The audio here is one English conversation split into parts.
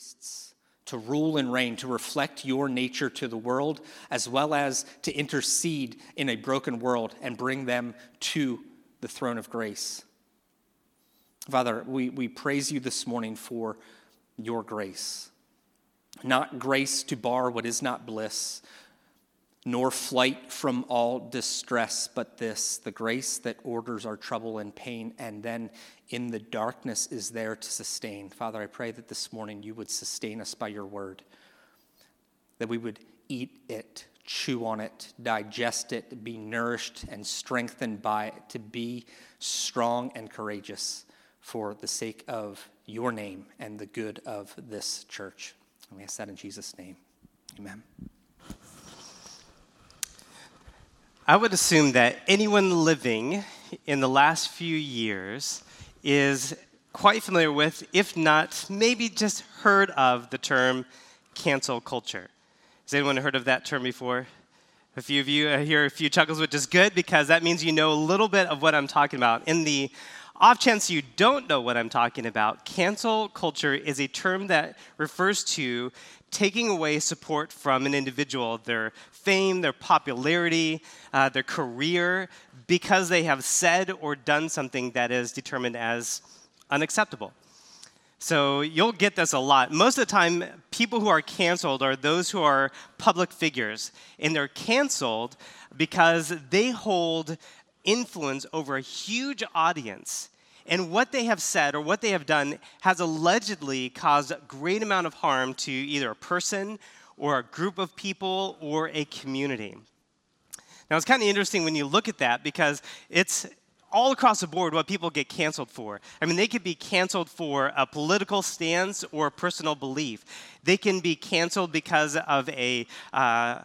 priests to rule and reign, to reflect your nature to the world, as well as to intercede in a broken world and bring them to the throne of grace. Father, we, we praise you this morning for your grace. Not grace to bar what is not bliss, nor flight from all distress, but this the grace that orders our trouble and pain, and then in the darkness is there to sustain. Father, I pray that this morning you would sustain us by your word, that we would eat it, chew on it, digest it, be nourished and strengthened by it, to be strong and courageous for the sake of your name and the good of this church. And we ask that in Jesus' name. Amen. I would assume that anyone living in the last few years is quite familiar with, if not maybe just heard of, the term cancel culture. Has anyone heard of that term before? A few of you, I hear a few chuckles, which is good because that means you know a little bit of what I'm talking about. In the off chance you don't know what I'm talking about, cancel culture is a term that refers to taking away support from an individual, their fame, their popularity, uh, their career, because they have said or done something that is determined as unacceptable. So you'll get this a lot. Most of the time, people who are canceled are those who are public figures, and they're canceled because they hold influence over a huge audience and what they have said or what they have done has allegedly caused a great amount of harm to either a person or a group of people or a community. Now, it's kind of interesting when you look at that because it's all across the board what people get canceled for. I mean, they could be canceled for a political stance or a personal belief. They can be canceled because of a, uh,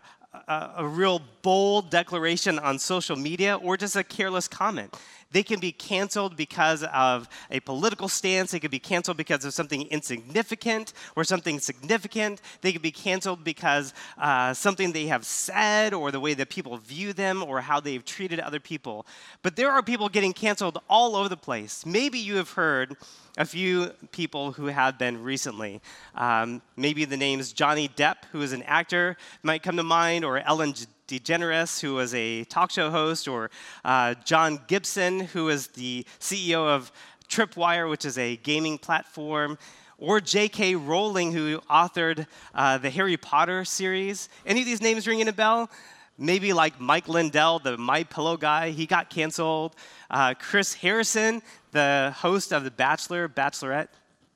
a, a real bold declaration on social media or just a careless comment. They can be canceled because of a political stance. They could be canceled because of something insignificant or something significant. They could be canceled because uh, something they have said or the way that people view them or how they've treated other people. But there are people getting canceled all over the place. Maybe you have heard a few people who have been recently. Um, maybe the names Johnny Depp, who is an actor, might come to mind, or Ellen DeGeneres, who was a talk show host, or uh, John Gibson, who is the CEO of Tripwire, which is a gaming platform, or J.K. Rowling, who authored uh, the Harry Potter series. Any of these names ringing a bell? Maybe like Mike Lindell, the My Pillow guy, he got canceled. Uh, Chris Harrison, the host of The Bachelor, Bachelorette.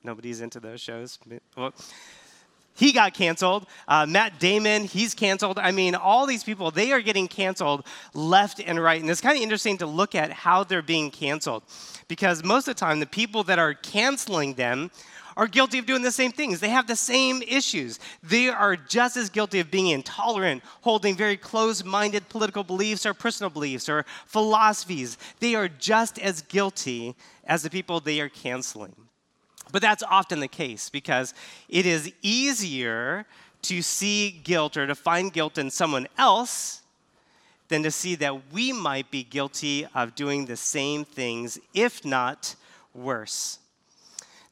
Nobody's into those shows. Well, he got canceled. Uh, Matt Damon, he's canceled. I mean, all these people, they are getting canceled left and right. And it's kind of interesting to look at how they're being canceled because most of the time, the people that are canceling them are guilty of doing the same things. They have the same issues. They are just as guilty of being intolerant, holding very close minded political beliefs or personal beliefs or philosophies. They are just as guilty as the people they are canceling. But that's often the case because it is easier to see guilt or to find guilt in someone else than to see that we might be guilty of doing the same things, if not worse.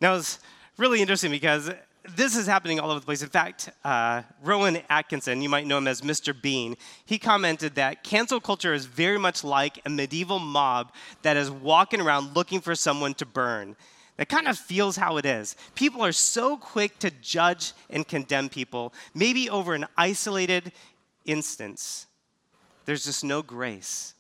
Now, it's really interesting because this is happening all over the place. In fact, uh, Rowan Atkinson, you might know him as Mr. Bean, he commented that cancel culture is very much like a medieval mob that is walking around looking for someone to burn. That kind of feels how it is. People are so quick to judge and condemn people, maybe over an isolated instance. There's just no grace.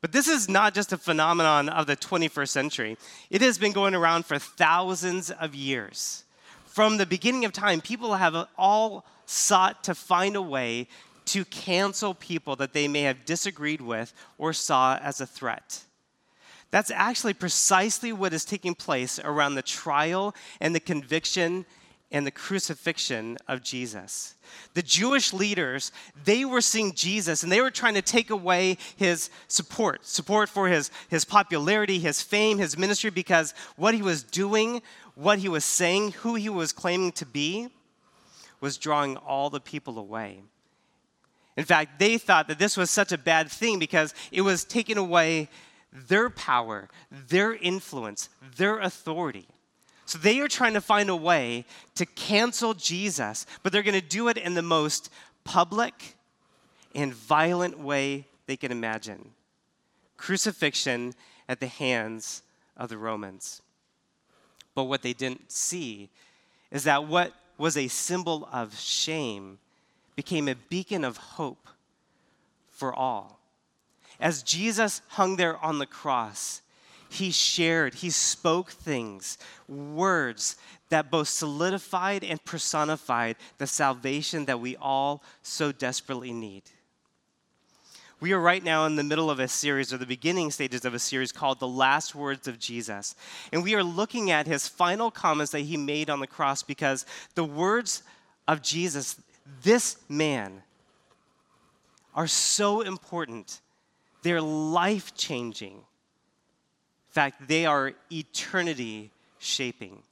But this is not just a phenomenon of the 21st century, it has been going around for thousands of years. From the beginning of time, people have all sought to find a way to cancel people that they may have disagreed with or saw as a threat. That's actually precisely what is taking place around the trial and the conviction and the crucifixion of Jesus. The Jewish leaders, they were seeing Jesus and they were trying to take away his support, support for his, his popularity, his fame, his ministry, because what he was doing, what he was saying, who he was claiming to be, was drawing all the people away. In fact, they thought that this was such a bad thing because it was taking away their power, their influence, their authority. So they are trying to find a way to cancel Jesus, but they're going to do it in the most public and violent way they can imagine crucifixion at the hands of the Romans. But what they didn't see is that what was a symbol of shame became a beacon of hope for all. As Jesus hung there on the cross, he shared, he spoke things, words that both solidified and personified the salvation that we all so desperately need. We are right now in the middle of a series, or the beginning stages of a series called The Last Words of Jesus. And we are looking at his final comments that he made on the cross because the words of Jesus, this man, are so important. They're life changing. In fact, they are eternity shaping.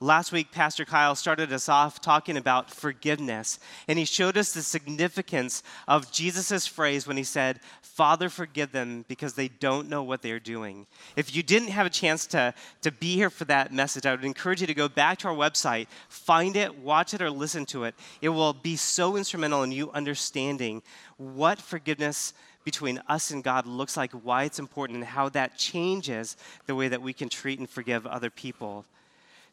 Last week, Pastor Kyle started us off talking about forgiveness, and he showed us the significance of Jesus' phrase when he said, Father, forgive them because they don't know what they're doing. If you didn't have a chance to, to be here for that message, I would encourage you to go back to our website, find it, watch it, or listen to it. It will be so instrumental in you understanding what forgiveness between us and God looks like, why it's important, and how that changes the way that we can treat and forgive other people.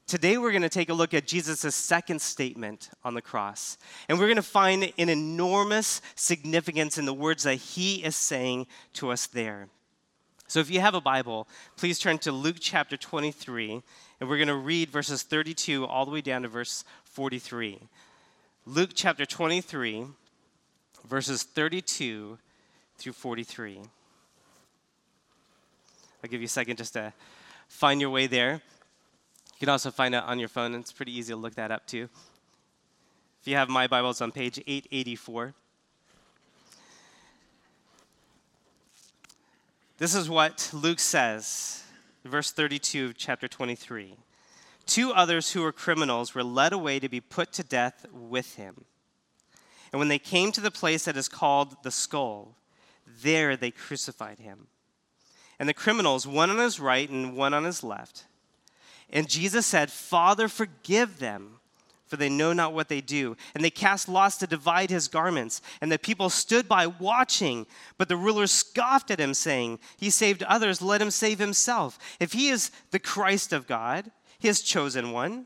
Today, we're going to take a look at Jesus' second statement on the cross. And we're going to find an enormous significance in the words that he is saying to us there. So, if you have a Bible, please turn to Luke chapter 23, and we're going to read verses 32 all the way down to verse 43. Luke chapter 23, verses 32 through 43. I'll give you a second just to find your way there. You can also find it on your phone. It's pretty easy to look that up too. If you have my Bible, it's on page 884. This is what Luke says, verse 32 of chapter 23. Two others who were criminals were led away to be put to death with him. And when they came to the place that is called the skull, there they crucified him. And the criminals, one on his right and one on his left, and Jesus said, Father, forgive them, for they know not what they do. And they cast lots to divide his garments. And the people stood by watching. But the rulers scoffed at him, saying, He saved others, let him save himself. If he is the Christ of God, his chosen one.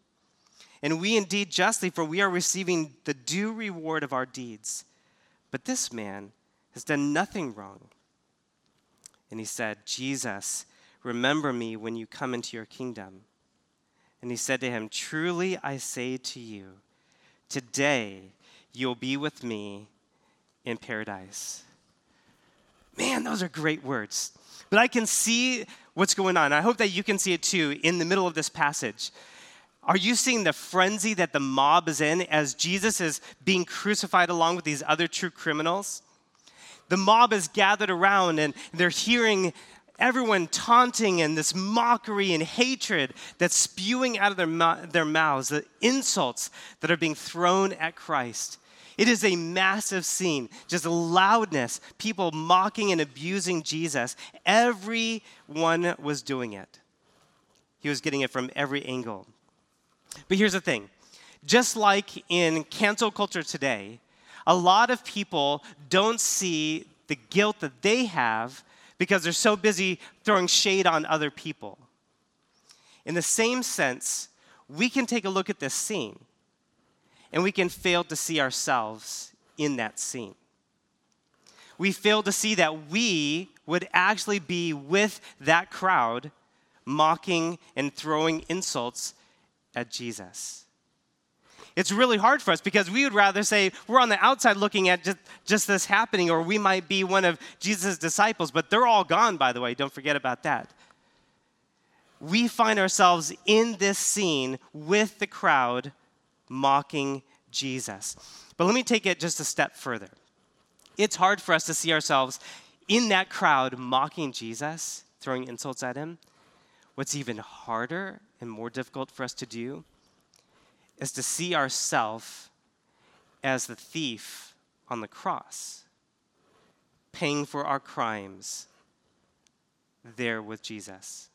And we indeed justly, for we are receiving the due reward of our deeds. But this man has done nothing wrong. And he said, Jesus, remember me when you come into your kingdom. And he said to him, Truly I say to you, today you'll be with me in paradise. Man, those are great words. But I can see what's going on. I hope that you can see it too in the middle of this passage. Are you seeing the frenzy that the mob is in as Jesus is being crucified along with these other true criminals? The mob is gathered around and they're hearing everyone taunting and this mockery and hatred that's spewing out of their, their mouths, the insults that are being thrown at Christ. It is a massive scene, just loudness, people mocking and abusing Jesus. Everyone was doing it. He was getting it from every angle. But here's the thing just like in cancel culture today, a lot of people don't see the guilt that they have because they're so busy throwing shade on other people. In the same sense, we can take a look at this scene and we can fail to see ourselves in that scene. We fail to see that we would actually be with that crowd mocking and throwing insults at Jesus it's really hard for us because we would rather say we're on the outside looking at just, just this happening, or we might be one of Jesus' disciples, but they're all gone, by the way. Don't forget about that. we find ourselves in this scene with the crowd mocking Jesus. But let me take it just a step further. It's hard for us to see ourselves in that crowd mocking Jesus, throwing insults at him. What's even harder and more difficult for us to do is to see ourselves as the thief on the cross, paying for our crimes there with Jesus.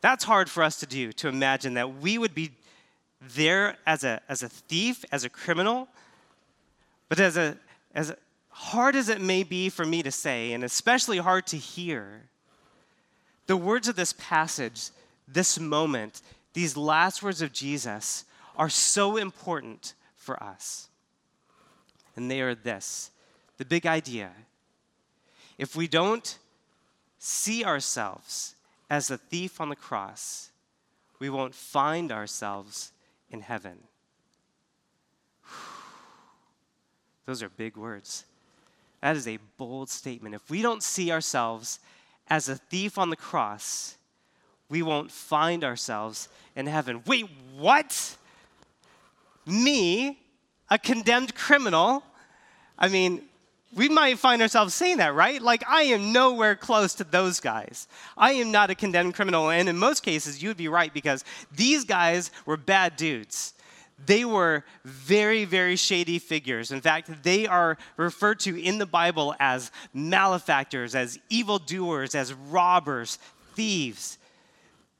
That's hard for us to do, to imagine that we would be there as a, as a thief, as a criminal, but as, a, as hard as it may be for me to say, and especially hard to hear, the words of this passage, this moment, these last words of Jesus are so important for us. And they are this the big idea. If we don't see ourselves as the thief on the cross, we won't find ourselves in heaven. Those are big words. That is a bold statement. If we don't see ourselves as a thief on the cross, we won't find ourselves in heaven. Wait, what? Me, a condemned criminal? I mean, we might find ourselves saying that, right? Like, I am nowhere close to those guys. I am not a condemned criminal. And in most cases, you'd be right because these guys were bad dudes. They were very, very shady figures. In fact, they are referred to in the Bible as malefactors, as evildoers, as robbers, thieves.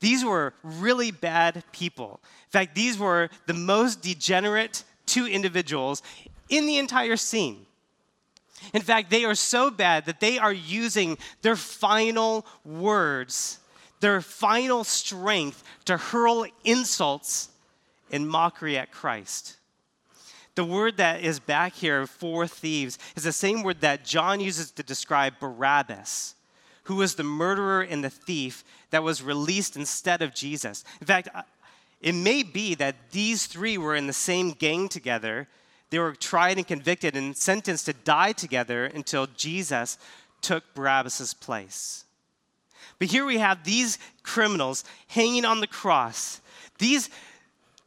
These were really bad people. In fact, these were the most degenerate two individuals in the entire scene. In fact, they are so bad that they are using their final words, their final strength to hurl insults and mockery at Christ. The word that is back here for thieves is the same word that John uses to describe Barabbas, who was the murderer and the thief that was released instead of Jesus. In fact, uh, it may be that these three were in the same gang together they were tried and convicted and sentenced to die together until Jesus took Barabbas' place. But here we have these criminals hanging on the cross. These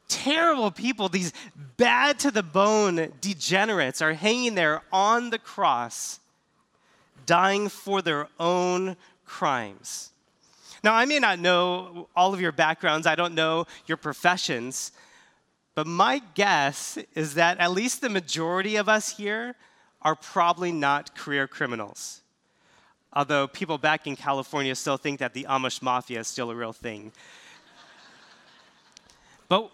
terrible people, these bad to the bone degenerates, are hanging there on the cross, dying for their own crimes. Now, I may not know all of your backgrounds, I don't know your professions, but my guess is that at least the majority of us here are probably not career criminals. Although people back in California still think that the Amish mafia is still a real thing. but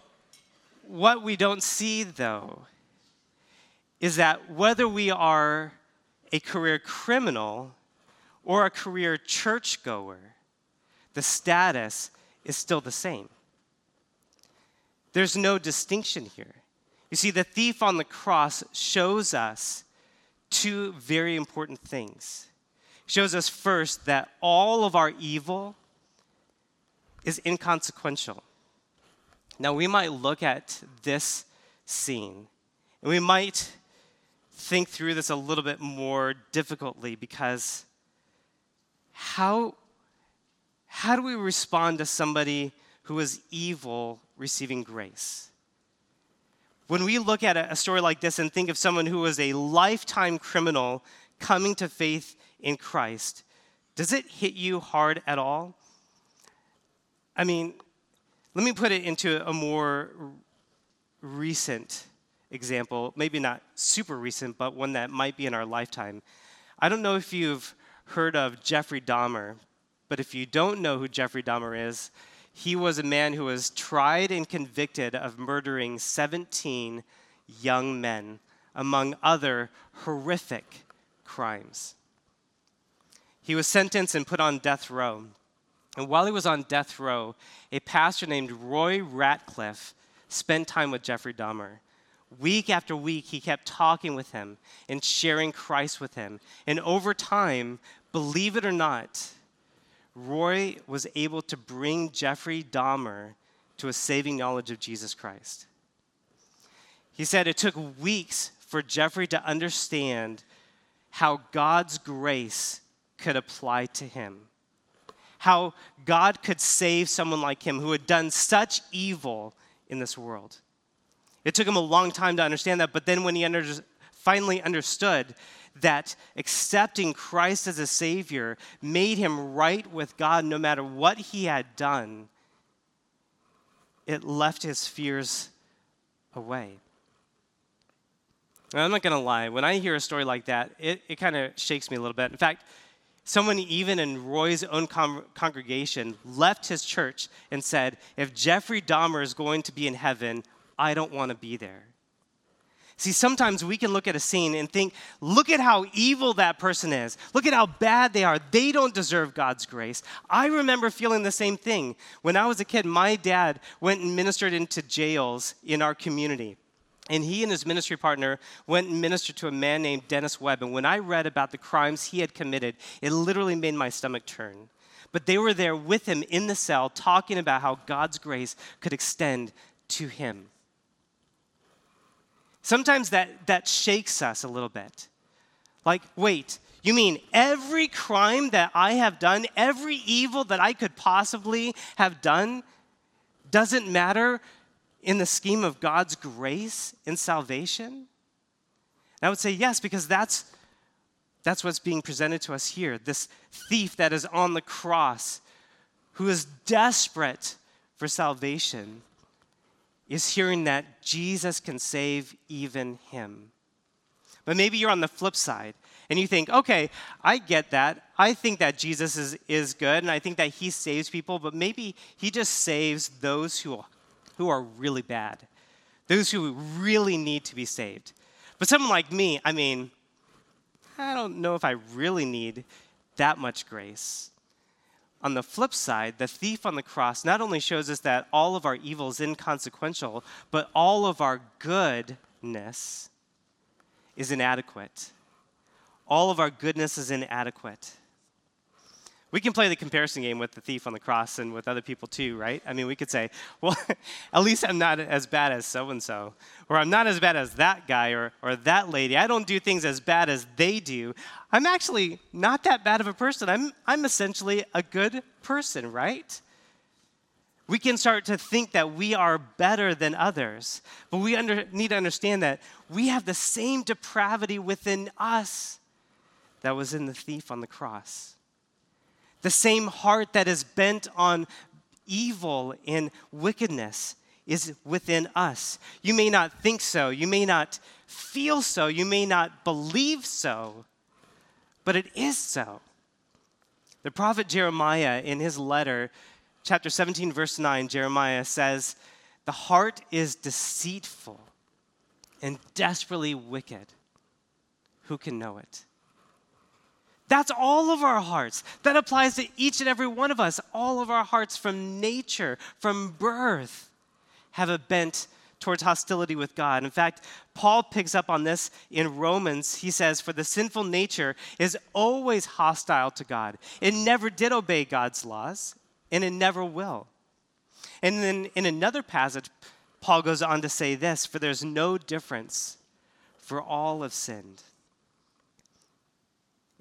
what we don't see, though, is that whether we are a career criminal or a career churchgoer, the status is still the same. There's no distinction here. You see, the thief on the cross shows us two very important things. It shows us first that all of our evil is inconsequential. Now, we might look at this scene and we might think through this a little bit more difficultly because how, how do we respond to somebody who is evil receiving grace. When we look at a story like this and think of someone who was a lifetime criminal coming to faith in Christ, does it hit you hard at all? I mean, let me put it into a more recent example, maybe not super recent, but one that might be in our lifetime. I don't know if you've heard of Jeffrey Dahmer, but if you don't know who Jeffrey Dahmer is, he was a man who was tried and convicted of murdering 17 young men, among other horrific crimes. He was sentenced and put on death row. And while he was on death row, a pastor named Roy Ratcliff spent time with Jeffrey Dahmer. Week after week, he kept talking with him and sharing Christ with him. And over time, believe it or not, Roy was able to bring Jeffrey Dahmer to a saving knowledge of Jesus Christ. He said it took weeks for Jeffrey to understand how God's grace could apply to him, how God could save someone like him who had done such evil in this world. It took him a long time to understand that, but then when he under, finally understood that accepting Christ as a Savior made him right with God no matter what he had done, it left his fears away. I'm not going to lie, when I hear a story like that, it, it kind of shakes me a little bit. In fact, someone even in Roy's own congregation left his church and said, If Jeffrey Dahmer is going to be in heaven, I don't want to be there. See, sometimes we can look at a scene and think, look at how evil that person is. Look at how bad they are. They don't deserve God's grace. I remember feeling the same thing. When I was a kid, my dad went and ministered into jails in our community. And he and his ministry partner went and ministered to a man named Dennis Webb. And when I read about the crimes he had committed, it literally made my stomach turn. But they were there with him in the cell, talking about how God's grace could extend to him. Sometimes that, that shakes us a little bit. Like, wait, you mean every crime that I have done, every evil that I could possibly have done, doesn't matter in the scheme of God's grace and salvation? And I would say yes, because that's, that's what's being presented to us here. This thief that is on the cross, who is desperate for salvation, is hearing that Jesus can save even him. But maybe you're on the flip side and you think, okay, I get that. I think that Jesus is, is good and I think that he saves people, but maybe he just saves those who, who are really bad, those who really need to be saved. But someone like me, I mean, I don't know if I really need that much grace. On the flip side, the thief on the cross not only shows us that all of our evil is inconsequential, but all of our goodness is inadequate. All of our goodness is inadequate. We can play the comparison game with the thief on the cross and with other people too, right? I mean, we could say, well, at least I'm not as bad as so and so, or I'm not as bad as that guy or, or that lady. I don't do things as bad as they do. I'm actually not that bad of a person. I'm, I'm essentially a good person, right? We can start to think that we are better than others, but we under, need to understand that we have the same depravity within us that was in the thief on the cross the same heart that is bent on evil and wickedness is within us. You may not think so, you may not feel so, you may not believe so, but it is so. The prophet Jeremiah, in his letter, chapter 17, verse 9, Jeremiah says, The heart is deceitful and desperately wicked. Who can know it? That's all of our hearts. That applies to each and every one of us. All of our hearts from nature, from birth, have a bent towards hostility with God. In fact, Paul picks up on this in Romans. He says, For the sinful nature is always hostile to God. It never did obey God's laws, and it never will. And then in another passage, Paul goes on to say this For there's no difference, for all have sinned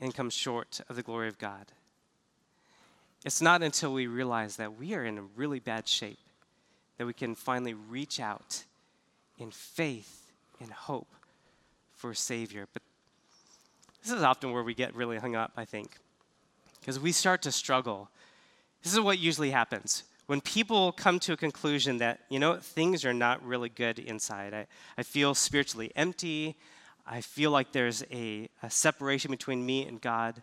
and come short of the glory of God. It's not until we realize that we are in a really bad shape that we can finally reach out in faith and hope for a Savior. But this is often where we get really hung up, I think, because we start to struggle. This is what usually happens. When people come to a conclusion that, you know, things are not really good inside, I, I feel spiritually empty, I feel like there's a, a separation between me and God.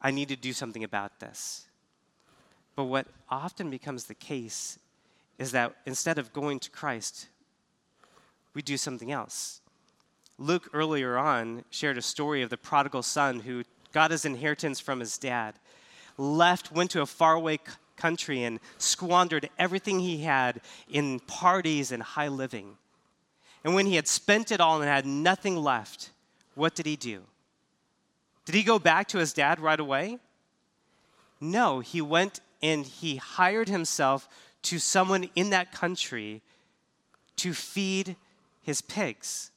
I need to do something about this. But what often becomes the case is that instead of going to Christ, we do something else. Luke earlier on shared a story of the prodigal son who got his inheritance from his dad, left, went to a faraway country, and squandered everything he had in parties and high living. And when he had spent it all and had nothing left, what did he do? Did he go back to his dad right away? No, he went and he hired himself to someone in that country to feed his pigs.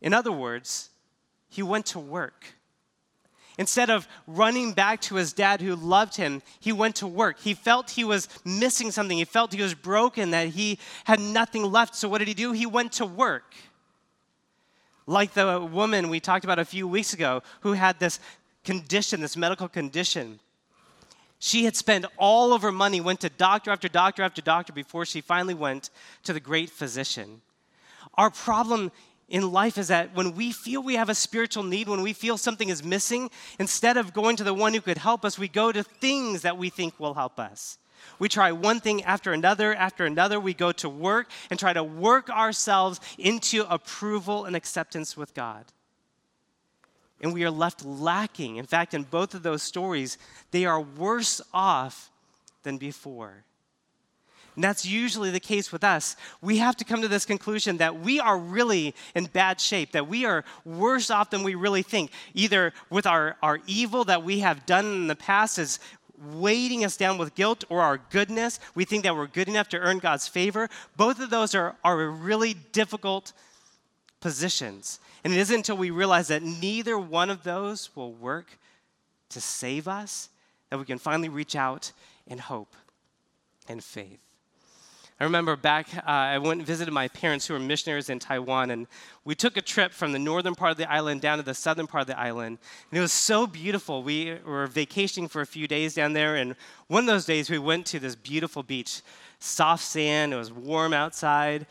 In other words, he went to work. Instead of running back to his dad who loved him, he went to work. He felt he was missing something. He felt he was broken, that he had nothing left. So, what did he do? He went to work. Like the woman we talked about a few weeks ago who had this condition, this medical condition. She had spent all of her money, went to doctor after doctor after doctor before she finally went to the great physician. Our problem in life is that when we feel we have a spiritual need, when we feel something is missing, instead of going to the one who could help us, we go to things that we think will help us. We try one thing after another, after another. We go to work and try to work ourselves into approval and acceptance with God. And we are left lacking. In fact, in both of those stories, they are worse off than before. And that's usually the case with us. We have to come to this conclusion that we are really in bad shape, that we are worse off than we really think. Either with our, our evil that we have done in the past is weighting us down with guilt, or our goodness. We think that we're good enough to earn God's favor. Both of those are, are really difficult positions. And it isn't until we realize that neither one of those will work to save us that we can finally reach out in hope and faith. I remember back, uh, I went and visited my parents who were missionaries in Taiwan, and we took a trip from the northern part of the island down to the southern part of the island. And it was so beautiful. We were vacationing for a few days down there, and one of those days we went to this beautiful beach, soft sand, it was warm outside.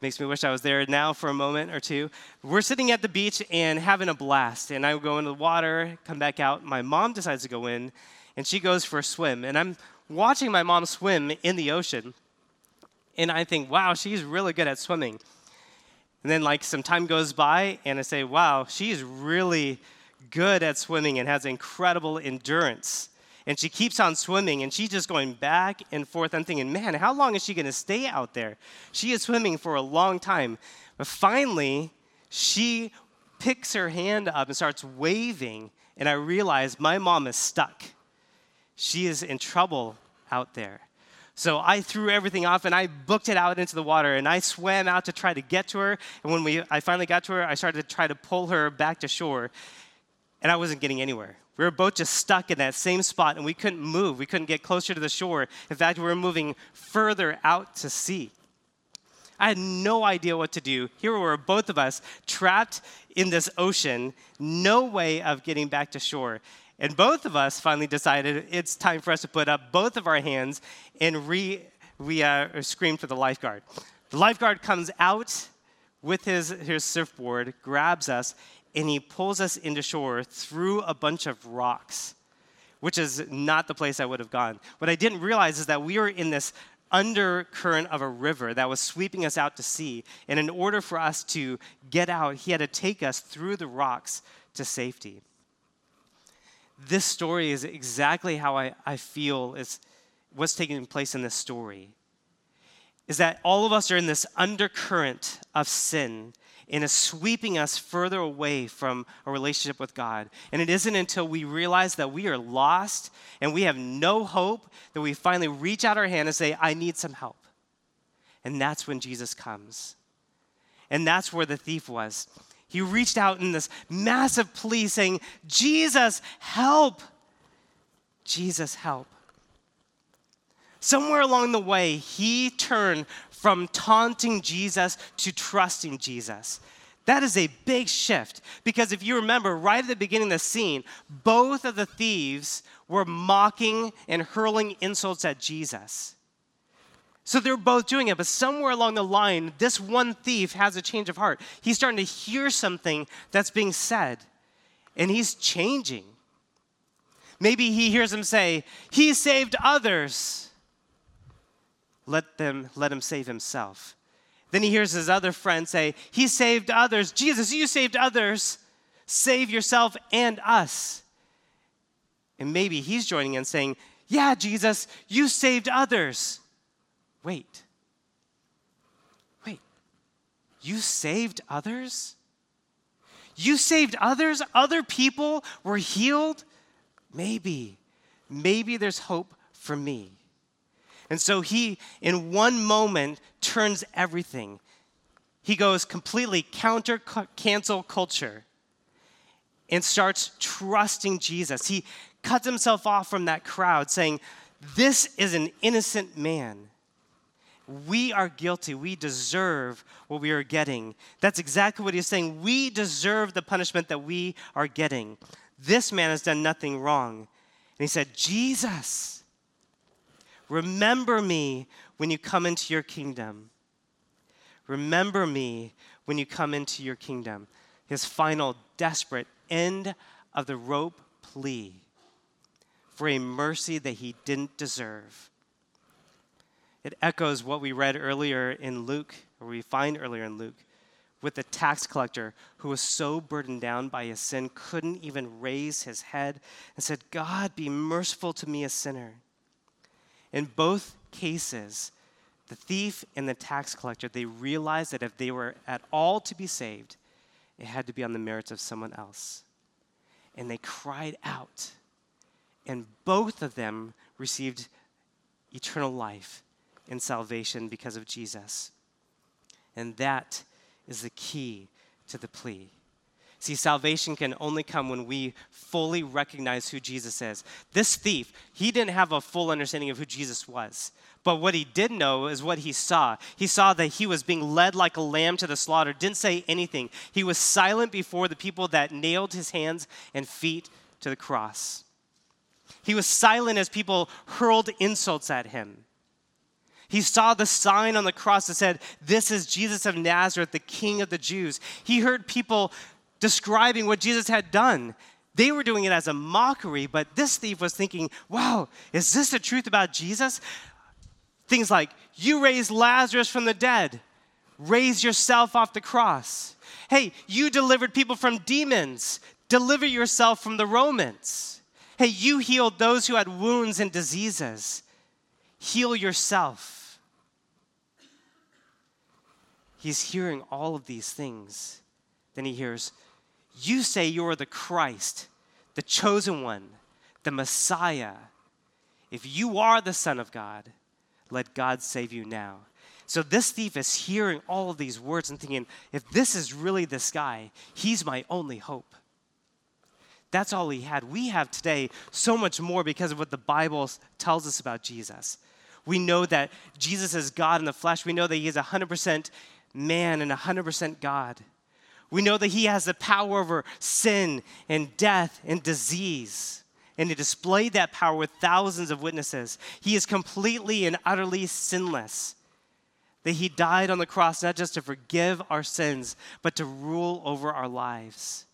Makes me wish I was there now for a moment or two. We're sitting at the beach and having a blast, and I go into the water, come back out. My mom decides to go in, and she goes for a swim, and I'm watching my mom swim in the ocean and I think, wow, she's really good at swimming. And then, like, some time goes by, and I say, wow, she's really good at swimming and has incredible endurance. And she keeps on swimming, and she's just going back and forth. I'm thinking, man, how long is she going to stay out there? She is swimming for a long time. But finally, she picks her hand up and starts waving, and I realize my mom is stuck. She is in trouble out there. So I threw everything off and I booked it out into the water and I swam out to try to get to her. And when we, I finally got to her, I started to try to pull her back to shore. And I wasn't getting anywhere. We were both just stuck in that same spot and we couldn't move. We couldn't get closer to the shore. In fact, we were moving further out to sea. I had no idea what to do. Here we were both of us trapped in this ocean, no way of getting back to shore. And both of us finally decided it's time for us to put up both of our hands and re, we uh, scream for the lifeguard. The lifeguard comes out with his, his surfboard, grabs us, and he pulls us into shore through a bunch of rocks, which is not the place I would have gone. What I didn't realize is that we were in this undercurrent of a river that was sweeping us out to sea. And in order for us to get out, he had to take us through the rocks to safety this story is exactly how I, I feel is what's taking place in this story. Is that all of us are in this undercurrent of sin and is sweeping us further away from a relationship with God. And it isn't until we realize that we are lost and we have no hope that we finally reach out our hand and say, I need some help. And that's when Jesus comes. And that's where the thief was. He reached out in this massive plea saying, Jesus, help! Jesus, help. Somewhere along the way, he turned from taunting Jesus to trusting Jesus. That is a big shift because if you remember, right at the beginning of the scene, both of the thieves were mocking and hurling insults at Jesus. So they're both doing it, but somewhere along the line, this one thief has a change of heart. He's starting to hear something that's being said, and he's changing. Maybe he hears him say, He saved others. Let them let him save himself. Then he hears his other friend say, He saved others. Jesus, you saved others. Save yourself and us. And maybe he's joining in saying, Yeah, Jesus, you saved others. Wait. Wait. You saved others? You saved others? Other people were healed? Maybe. Maybe there's hope for me. And so he, in one moment, turns everything. He goes completely counter cancel culture. and starts trusting Jesus. He cuts himself off from that crowd, saying, This is an innocent man. We are guilty. We deserve what we are getting. That's exactly what he's saying. We deserve the punishment that we are getting. This man has done nothing wrong. And he said, Jesus, remember me when you come into your kingdom. Remember me when you come into your kingdom. His final desperate end of the rope plea for a mercy that he didn't deserve. It echoes what we read earlier in Luke, or we find earlier in Luke, with the tax collector who was so burdened down by his sin, couldn't even raise his head, and said, God, be merciful to me, a sinner. In both cases, the thief and the tax collector, they realized that if they were at all to be saved, it had to be on the merits of someone else. And they cried out. And both of them received eternal life and salvation because of Jesus. And that is the key to the plea. See, salvation can only come when we fully recognize who Jesus is. This thief, he didn't have a full understanding of who Jesus was. But what he did know is what he saw. He saw that he was being led like a lamb to the slaughter, didn't say anything. He was silent before the people that nailed his hands and feet to the cross. He was silent as people hurled insults at him. He saw the sign on the cross that said, This is Jesus of Nazareth, the King of the Jews. He heard people describing what Jesus had done. They were doing it as a mockery, but this thief was thinking, Wow, is this the truth about Jesus? Things like, You raised Lazarus from the dead, raise yourself off the cross. Hey, you delivered people from demons, deliver yourself from the Romans. Hey, you healed those who had wounds and diseases, heal yourself. He's hearing all of these things. Then he hears, You say you're the Christ, the chosen one, the Messiah. If you are the Son of God, let God save you now. So this thief is hearing all of these words and thinking, if this is really this guy, he's my only hope. That's all he had. We have today so much more because of what the Bible tells us about Jesus. We know that Jesus is God in the flesh. We know that he is 100% man and 100% God. We know that he has the power over sin and death and disease. And he displayed that power with thousands of witnesses. He is completely and utterly sinless. That he died on the cross not just to forgive our sins, but to rule over our lives.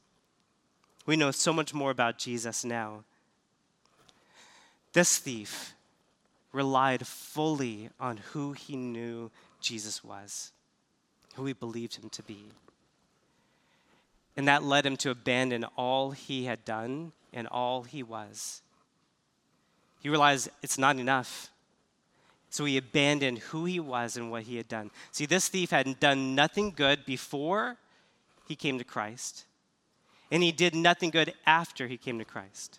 We know so much more about Jesus now. This thief relied fully on who he knew Jesus was who he believed him to be. And that led him to abandon all he had done and all he was. He realized it's not enough. So he abandoned who he was and what he had done. See, this thief had done nothing good before he came to Christ, and he did nothing good after he came to Christ.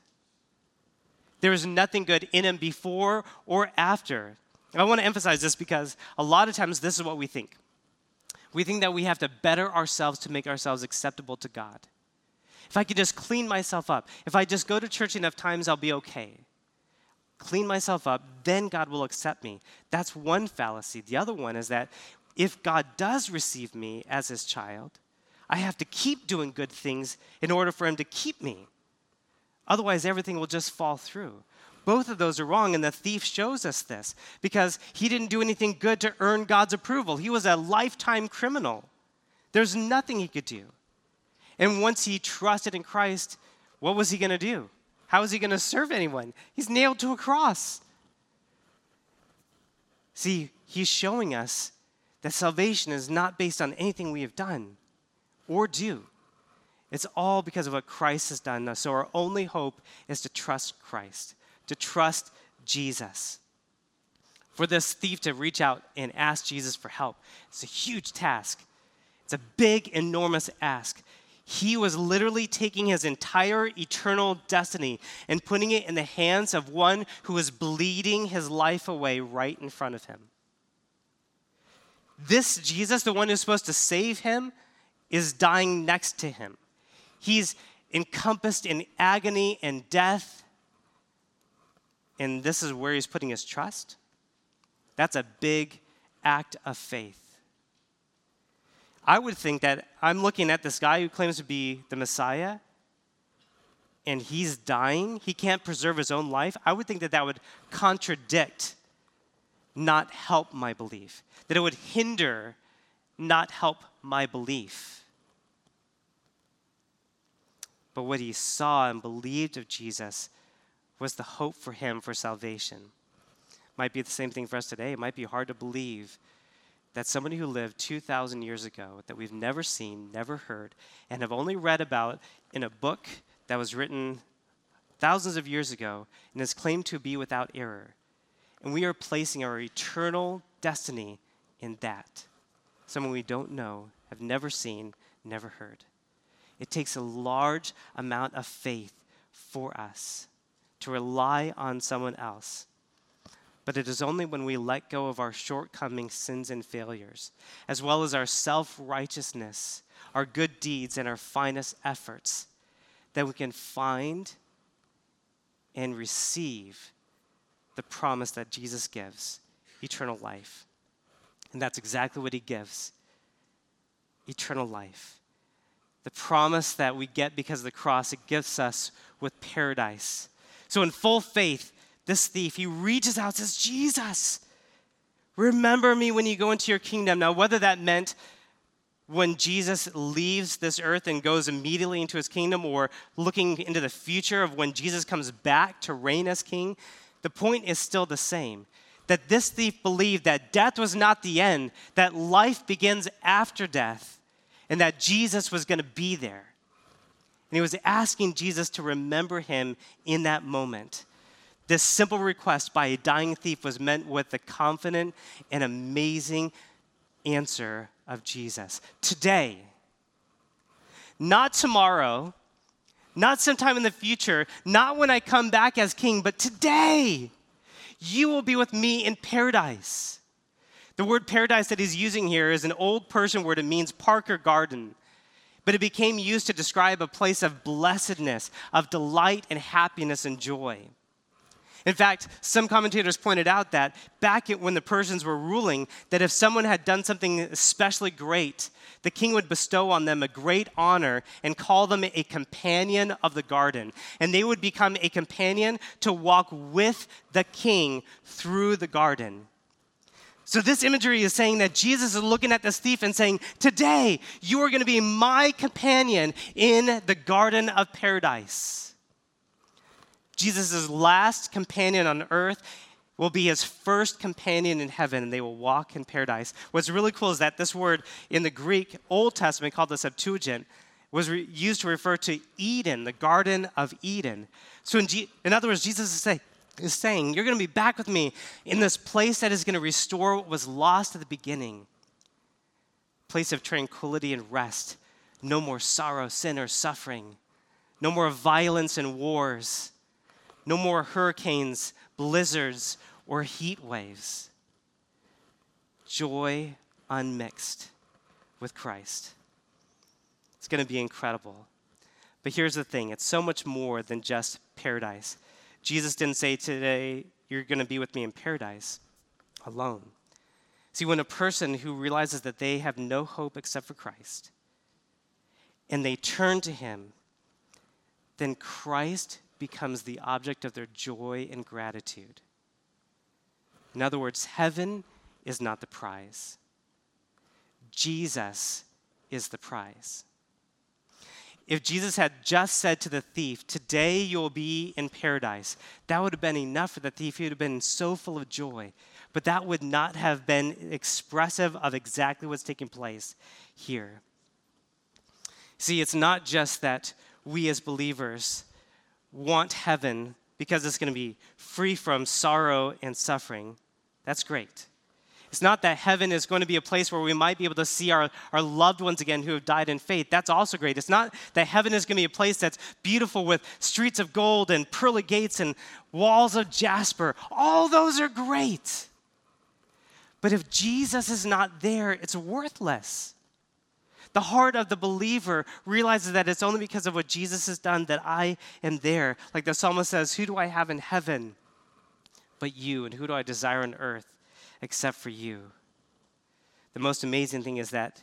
There was nothing good in him before or after. I want to emphasize this because a lot of times this is what we think. We think that we have to better ourselves to make ourselves acceptable to God. If I could just clean myself up, if I just go to church enough times, I'll be okay. Clean myself up, then God will accept me. That's one fallacy. The other one is that if God does receive me as his child, I have to keep doing good things in order for him to keep me. Otherwise, everything will just fall through. Both of those are wrong, and the thief shows us this because he didn't do anything good to earn God's approval. He was a lifetime criminal. There's nothing he could do. And once he trusted in Christ, what was he going to do? How was he going to serve anyone? He's nailed to a cross. See, he's showing us that salvation is not based on anything we have done or do. It's all because of what Christ has done. So our only hope is to trust Christ to trust Jesus. For this thief to reach out and ask Jesus for help, it's a huge task. It's a big, enormous ask. He was literally taking his entire eternal destiny and putting it in the hands of one who was bleeding his life away right in front of him. This Jesus, the one who's supposed to save him, is dying next to him. He's encompassed in agony and death, and this is where he's putting his trust. That's a big act of faith. I would think that I'm looking at this guy who claims to be the Messiah and he's dying, he can't preserve his own life. I would think that that would contradict, not help my belief, that it would hinder, not help my belief. But what he saw and believed of Jesus was the hope for him for salvation. Might be the same thing for us today. It might be hard to believe that somebody who lived 2,000 years ago, that we've never seen, never heard, and have only read about in a book that was written thousands of years ago and is claimed to be without error. And we are placing our eternal destiny in that. Someone we don't know, have never seen, never heard. It takes a large amount of faith for us to rely on someone else. But it is only when we let go of our shortcomings, sins, and failures, as well as our self righteousness, our good deeds, and our finest efforts, that we can find and receive the promise that Jesus gives eternal life. And that's exactly what he gives eternal life. The promise that we get because of the cross, it gives us with paradise. So, in full faith, this thief, he reaches out and says, Jesus, remember me when you go into your kingdom. Now, whether that meant when Jesus leaves this earth and goes immediately into his kingdom, or looking into the future of when Jesus comes back to reign as king, the point is still the same. That this thief believed that death was not the end, that life begins after death, and that Jesus was going to be there. And he was asking Jesus to remember him in that moment. This simple request by a dying thief was met with the confident and amazing answer of Jesus. Today, not tomorrow, not sometime in the future, not when I come back as king, but today, you will be with me in paradise. The word paradise that he's using here is an old Persian word. It means park or garden. But it became used to describe a place of blessedness, of delight and happiness and joy. In fact, some commentators pointed out that back when the Persians were ruling, that if someone had done something especially great, the king would bestow on them a great honor and call them a companion of the garden. And they would become a companion to walk with the king through the garden. So, this imagery is saying that Jesus is looking at this thief and saying, Today, you are going to be my companion in the garden of paradise. Jesus' last companion on earth will be his first companion in heaven, and they will walk in paradise. What's really cool is that this word in the Greek Old Testament, called the Septuagint, was re- used to refer to Eden, the Garden of Eden. So, in, G- in other words, Jesus is, say, is saying, You're going to be back with me in this place that is going to restore what was lost at the beginning place of tranquility and rest. No more sorrow, sin, or suffering. No more violence and wars no more hurricanes, blizzards, or heat waves. Joy unmixed with Christ. It's going to be incredible. But here's the thing it's so much more than just paradise. Jesus didn't say today, you're going to be with me in paradise alone. See, when a person who realizes that they have no hope except for Christ and they turn to him, then Christ becomes the object of their joy and gratitude. In other words, heaven is not the prize, Jesus is the prize. If Jesus had just said to the thief, Today you'll be in paradise, that would have been enough for the thief. He would have been so full of joy. But that would not have been expressive of exactly what's taking place here. See, it's not just that we as believers want heaven because it's going to be free from sorrow and suffering, that's great. It's not that heaven is going to be a place where we might be able to see our, our loved ones again who have died in faith. That's also great. It's not that heaven is going to be a place that's beautiful with streets of gold and pearly gates and walls of jasper. All those are great. But if Jesus is not there, it's worthless. The heart of the believer realizes that it's only because of what Jesus has done that I am there. Like the psalmist says, Who do I have in heaven but you? And who do I desire on earth except for you? The most amazing thing is that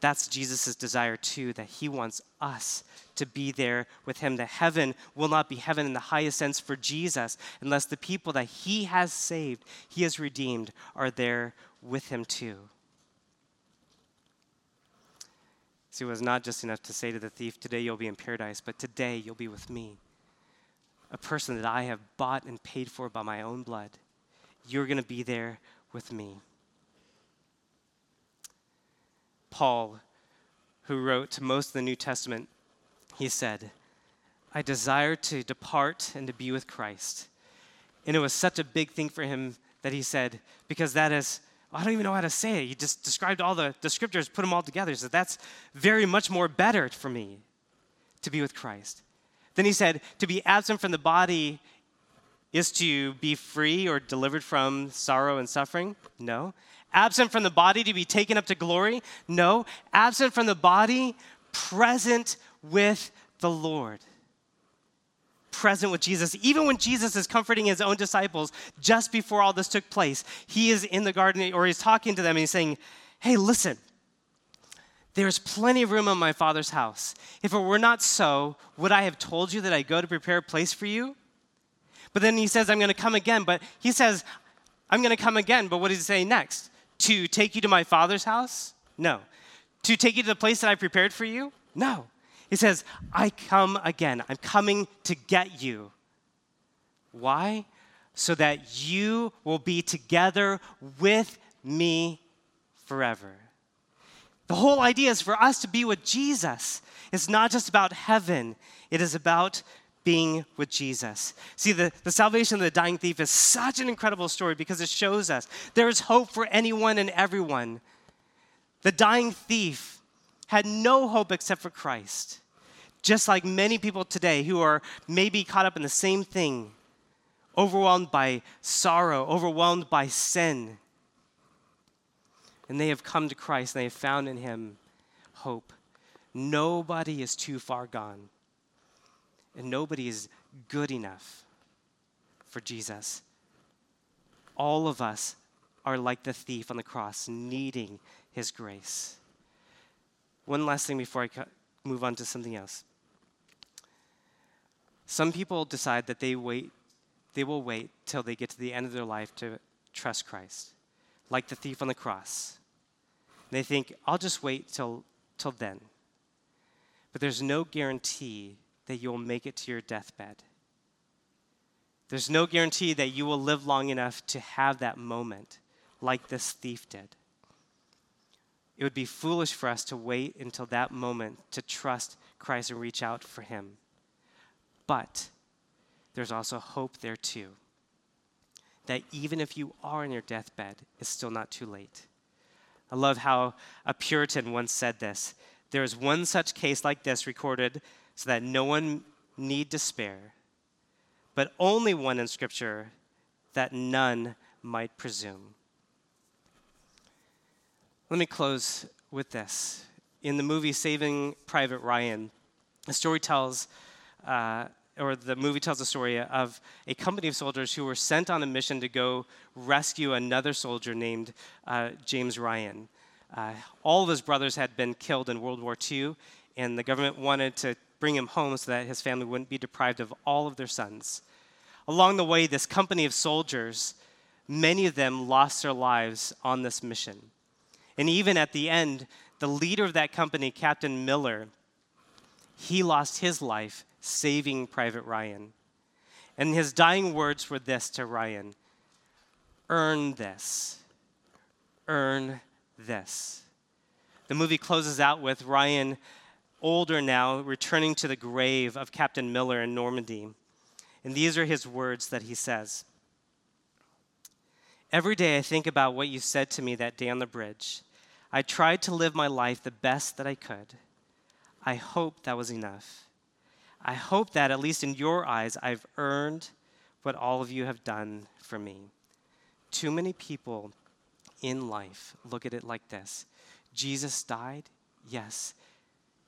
that's Jesus' desire too, that he wants us to be there with him. That heaven will not be heaven in the highest sense for Jesus unless the people that he has saved, he has redeemed, are there with him too. See, it was not just enough to say to the thief, Today you'll be in paradise, but today you'll be with me. A person that I have bought and paid for by my own blood. You're going to be there with me. Paul, who wrote most of the New Testament, he said, I desire to depart and to be with Christ. And it was such a big thing for him that he said, because that is, I don't even know how to say it. He just described all the, descriptors, put them all together. He said, that's very much more better for me to be with Christ. Then he said, to be absent from the body is to be free or delivered from sorrow and suffering? No. Absent from the body to be taken up to glory? No. Absent from the body, present with the Lord. Present with Jesus. Even when Jesus is comforting his own disciples just before all this took place, he is in the garden or he's talking to them and he's saying, Hey, listen, there's plenty of room in my Father's house. If it were not so, would I have told you that I go to prepare a place for you? But then he says, I'm going to come again. But he says, I'm going to come again. But what does he say next? To take you to my father's house? No. To take you to the place that I prepared for you? No. He says, I come again. I'm coming to get you. Why? So that you will be together with me forever. The whole idea is for us to be with Jesus. It's not just about heaven, it is about being with Jesus. See, the, the salvation of the dying thief is such an incredible story because it shows us there is hope for anyone and everyone. The dying thief had no hope except for Christ. Just like many people today who are maybe caught up in the same thing, overwhelmed by sorrow, overwhelmed by sin. And they have come to Christ and they have found in Him hope. Nobody is too far gone and nobody is good enough for Jesus. All of us are like the thief on the cross, needing his grace. One last thing before I move on to something else. Some people decide that they wait they will wait till they get to the end of their life to trust Christ, like the thief on the cross. They think, I'll just wait till, till then. But there's no guarantee that you'll make it to your deathbed. There's no guarantee that you will live long enough to have that moment like this thief did. It would be foolish for us to wait until that moment to trust Christ and reach out for Him. But there's also hope there too. That even if you are in your deathbed, it's still not too late. I love how a Puritan once said this. There is one such case like this recorded so that no one need despair, but only one in Scripture that none might presume. Let me close with this. In the movie Saving Private Ryan, the story tells, uh, or the movie tells a story of a company of soldiers who were sent on a mission to go rescue another soldier named uh, James Ryan. Uh, all of his brothers had been killed in World War II, and the government wanted to bring him home so that his family wouldn't be deprived of all of their sons. Along the way, this company of soldiers, many of them lost their lives on this mission. And even at the end, the leader of that company, Captain Miller, he lost his life saving Private Ryan. And his dying words were this to Ryan Earn this. Earn this. The movie closes out with Ryan older now, returning to the grave of Captain Miller in Normandy. And these are his words that he says Every day I think about what you said to me that day on the bridge. I tried to live my life the best that I could. I hope that was enough. I hope that, at least in your eyes, I've earned what all of you have done for me. Too many people in life look at it like this Jesus died, Yes,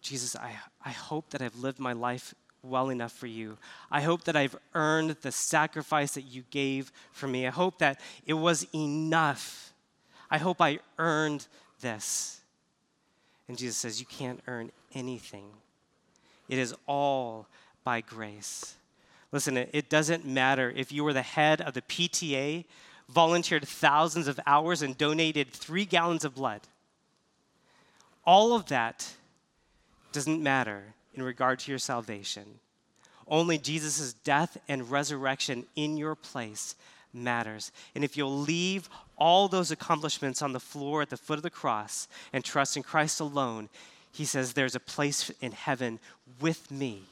Jesus, I, I hope that I've lived my life well enough for you. I hope that I've earned the sacrifice that you gave for me. I hope that it was enough. I hope I earned this. And Jesus says, You can't earn anything, it is all by grace. Listen, it doesn't matter if you were the head of the PTA, volunteered thousands of hours, and donated three gallons of blood. All of that doesn't matter in regard to your salvation. Only Jesus' death and resurrection in your place matters. And if you'll leave all those accomplishments on the floor at the foot of the cross and trust in Christ alone, he says, There's a place in heaven with me.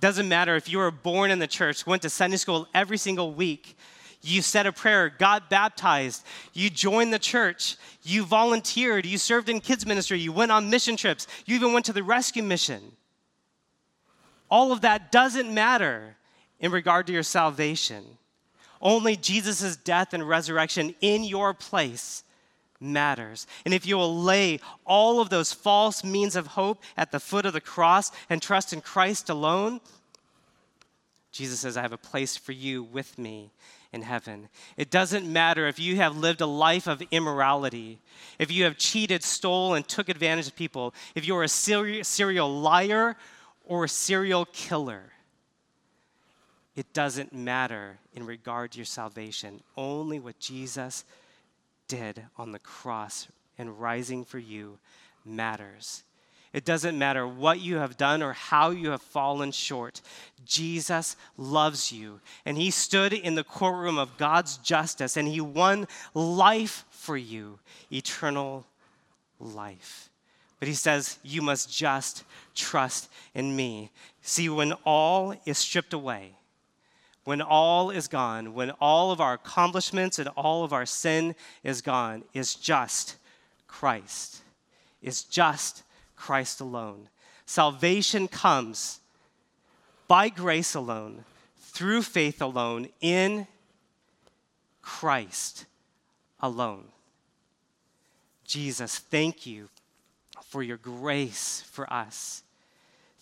Doesn't matter if you were born in the church, went to Sunday school every single week, you said a prayer, got baptized, you joined the church, you volunteered, you served in kids' ministry, you went on mission trips, you even went to the rescue mission. All of that doesn't matter in regard to your salvation. Only Jesus' death and resurrection in your place matters. And if you will lay all of those false means of hope at the foot of the cross and trust in Christ alone, Jesus says, I have a place for you with me in heaven. It doesn't matter if you have lived a life of immorality, if you have cheated, stole, and took advantage of people, if you're a serial liar or a serial killer. It doesn't matter in regard to your salvation. Only what Jesus did on the cross and rising for you matters. It doesn't matter what you have done or how you have fallen short. Jesus loves you. And he stood in the courtroom of God's justice and he won life for you, eternal life. But he says, You must just trust in me. See, when all is stripped away, when all is gone, when all of our accomplishments and all of our sin is gone, is just Christ, is just Christ alone. Salvation comes by grace alone, through faith alone, in Christ alone. Jesus, thank you for your grace for us.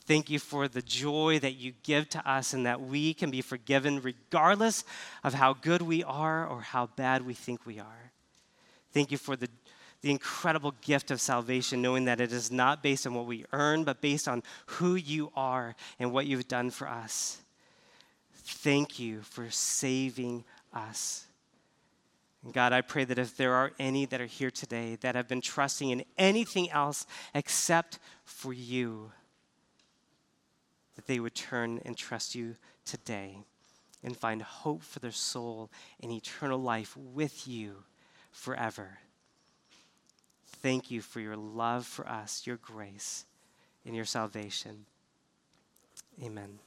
Thank you for the joy that you give to us and that we can be forgiven regardless of how good we are or how bad we think we are. Thank you for the the incredible gift of salvation, knowing that it is not based on what we earn, but based on who you are and what you've done for us. Thank you for saving us. And God, I pray that if there are any that are here today that have been trusting in anything else except for you, that they would turn and trust you today and find hope for their soul and eternal life with you forever thank you for your love for us, your grace, and your salvation. Amen.